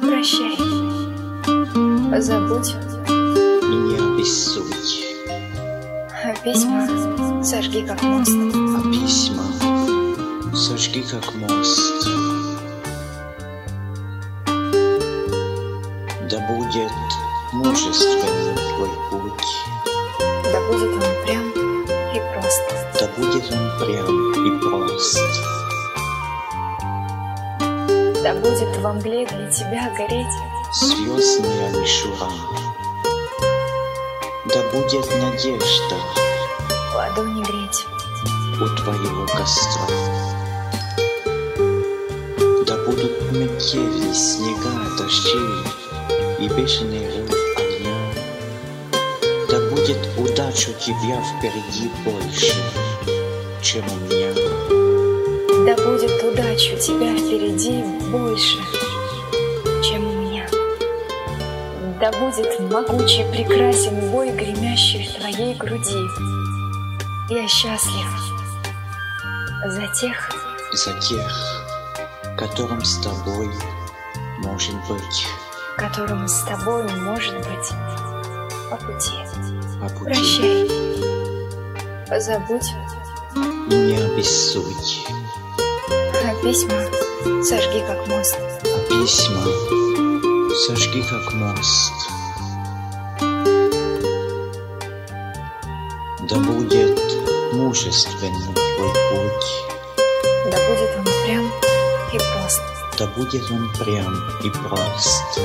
Прощай. Забудь. И не обессудь. А письма сожги как мост. А письма сожги как мост. Да будет мужественным твой путь. Да будет он прям и прост. Да будет он прям и прост. Да будет во мгле для тебя гореть Звездная мишура. Да будет надежда ладони греть. у твоего костра. Да будут метели, снега, дожди и бешеный рев огня. Да будет удача у тебя впереди больше, чем у меня. Да будет удача у тебя впереди больше, чем у меня. Да будет могучий, прекрасен бой, гремящий в твоей груди. Я счастлив за тех, За тех, которым с тобой может быть которым с тобой может быть по пути. по пути. Прощай. Забудь, не обессудь. Письма сожги как мост. А письма сожги как мост. Да будет мужественным твой путь, Да будет он прям и прост. да будет он прям и прост.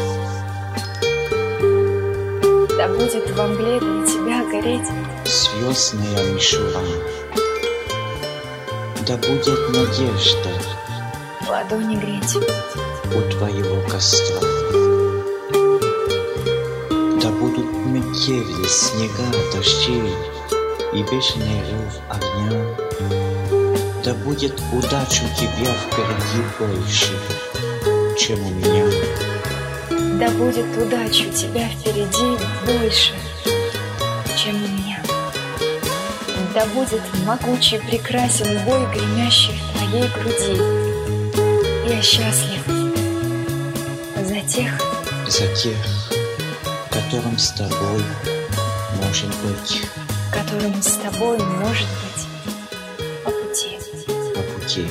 Да будет во мгле для тебя гореть Звездная мишура. Да будет надежда ладони греть. у твоего костра. Да будут метели, снега, дожди и бешеный рев огня. Да будет удача у тебя впереди больше, чем у меня. Да будет удача у тебя впереди больше, чем у меня. Да будет могучий, прекрасен бой, гремящий в твоей груди. Я счастлив за тех, За тех, которым с тобой может быть которым с тобой может быть по пути. по пути.